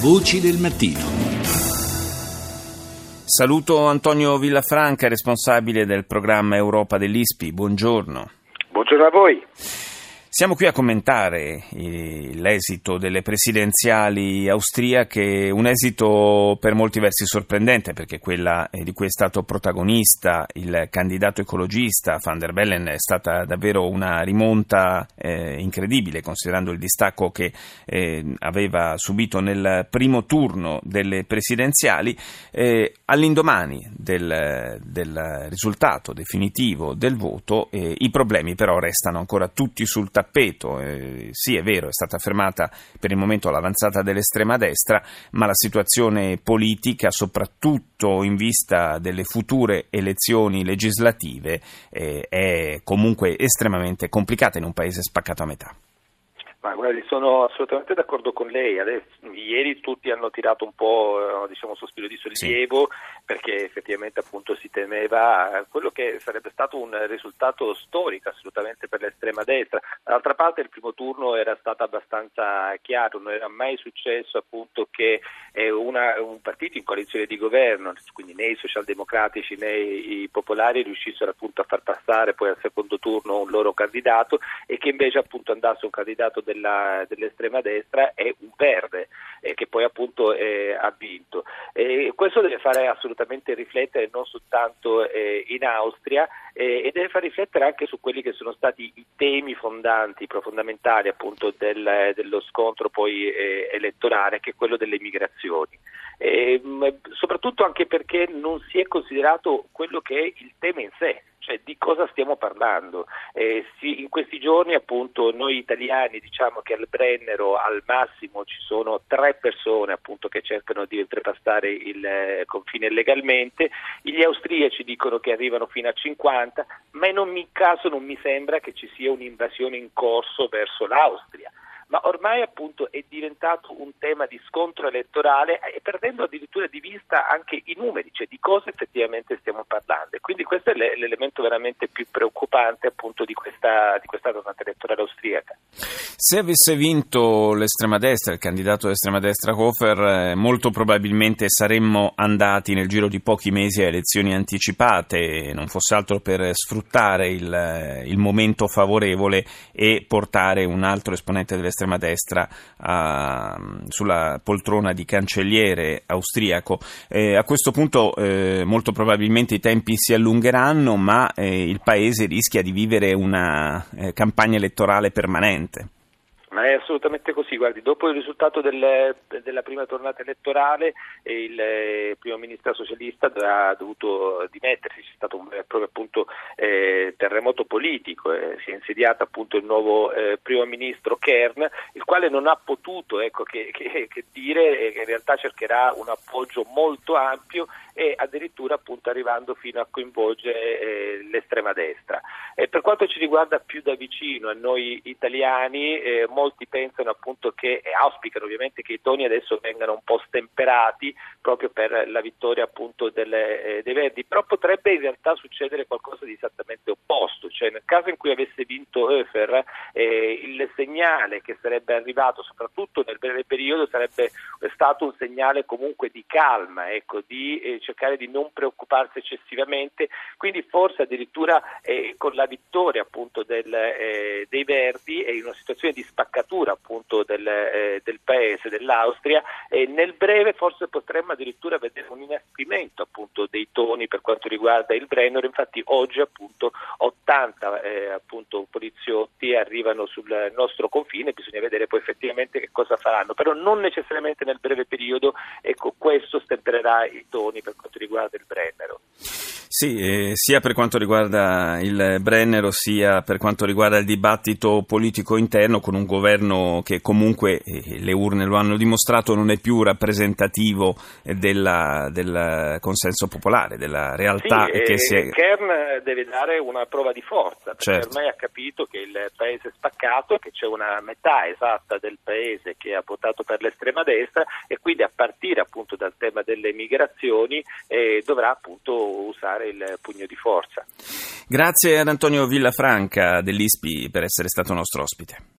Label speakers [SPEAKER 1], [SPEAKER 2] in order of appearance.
[SPEAKER 1] Voci del mattino. Saluto Antonio Villafranca, responsabile del programma Europa dell'ISPI. Buongiorno.
[SPEAKER 2] Buongiorno a voi.
[SPEAKER 1] Siamo qui a commentare l'esito delle presidenziali austriache, un esito per molti versi sorprendente perché quella di cui è stato protagonista il candidato ecologista Van der Bellen è stata davvero una rimonta eh, incredibile considerando il distacco che eh, aveva subito nel primo turno delle presidenziali. Eh, all'indomani del, del, risultato definitivo del voto eh, i problemi però restano ancora tutti sul tappeto tappeto. Eh, sì, è vero, è stata fermata per il momento l'avanzata dell'estrema destra, ma la situazione politica, soprattutto in vista delle future elezioni legislative, eh, è comunque estremamente complicata in un paese spaccato a metà.
[SPEAKER 2] Ma guardi, sono assolutamente d'accordo con lei. Adesso, ieri tutti hanno tirato un po' eh, diciamo, sospiro di sollievo sì. perché effettivamente appunto si temeva quello che sarebbe stato un risultato storico assolutamente per l'estrema destra. Dall'altra parte il primo turno era stato abbastanza chiaro, non era mai successo appunto che eh, una, un partito in coalizione di governo, quindi né i socialdemocratici né i popolari riuscissero appunto a far passare poi al secondo turno un loro candidato e che invece appunto andasse un candidato della, dell'estrema destra è un verde eh, che poi appunto eh, ha vinto. E questo deve fare assolutamente riflettere non soltanto eh, in Austria e deve far riflettere anche su quelli che sono stati i temi fondanti, fondamentali appunto del, dello scontro poi eh, elettorale che è quello delle migrazioni. E, soprattutto anche perché non si è considerato quello che è il tema in sé, cioè di cosa stiamo parlando? Eh, sì, in questi giorni appunto noi italiani diciamo che al Brennero al massimo ci sono tre persone appunto che cercano di oltrepassare il eh, confine legalmente, gli austriaci dicono che arrivano fino a 50, ma in ogni caso non mi sembra che ci sia un'invasione in corso verso l'Austria ma ormai appunto è diventato un tema di scontro elettorale e perdendo addirittura di vista anche i numeri, cioè di cosa effettivamente stiamo parlando. E quindi questo è l'elemento veramente più preoccupante appunto di questa, di questa tornata elettorale austriaca.
[SPEAKER 1] Se avesse vinto l'estrema destra, il candidato dell'estrema destra Hofer, eh, molto probabilmente saremmo andati nel giro di pochi mesi a elezioni anticipate, non fosse altro per sfruttare il, eh, il momento favorevole e portare un altro esponente dell'estrema destra uh, sulla poltrona di cancelliere austriaco. Eh, a questo punto eh, molto probabilmente i tempi si allungheranno, ma eh, il Paese rischia di vivere una eh, campagna elettorale permanente.
[SPEAKER 2] Ma è assolutamente così, guardi, dopo il risultato del, della prima tornata elettorale il eh, primo ministro socialista ha dovuto dimettersi, c'è stato un vero e proprio appunto, eh, terremoto politico, eh, si è insediato appunto il nuovo eh, primo ministro Kern, il quale non ha potuto ecco, che, che, che dire che in realtà cercherà un appoggio molto ampio e addirittura appunto arrivando fino a coinvolgere eh, l'estrema destra. per quanto ci riguarda più da vicino a noi italiani, eh, molti pensano appunto che, e auspicano ovviamente che i toni adesso vengano un po' stemperati proprio per la vittoria appunto delle, eh, dei Verdi, però potrebbe in realtà succedere qualcosa di esattamente opposto, cioè nel caso in cui avesse vinto Höfer eh, il segnale che sarebbe arrivato soprattutto nel breve periodo sarebbe stato un segnale comunque di calma, ecco, di eh, cercare di non preoccuparsi eccessivamente, quindi forse addirittura eh, con la vittoria appunto del, eh, dei Verdi e in una situazione di spaccatura appunto del, eh, del paese, dell'Austria e nel breve forse potremmo addirittura vedere un inasprimento appunto dei toni per quanto riguarda il Brennero, infatti oggi appunto 80 eh, appunto, poliziotti arrivano sul nostro confine, bisogna vedere poi effettivamente che cosa faranno, però non necessariamente nel breve periodo, ecco questo stempererà i toni per quanto riguarda il Brennero.
[SPEAKER 1] Sì, eh, sia per quanto riguarda il Brennero sia per quanto riguarda il dibattito politico interno con un governo che comunque, eh, le urne lo hanno dimostrato, non è più rappresentativo della, del consenso popolare, della realtà.
[SPEAKER 2] Sì,
[SPEAKER 1] che si è...
[SPEAKER 2] Kern deve dare una prova di forza, perché certo. ormai ha capito che il paese è spaccato che c'è una metà esatta del paese che ha votato per l'estrema destra e quindi a partire appunto dal tema delle migrazioni eh, dovrà appunto usare il pugno di forza.
[SPEAKER 1] Grazie ad Antonio Villafranca dell'ISPI per essere stato nostro ospite.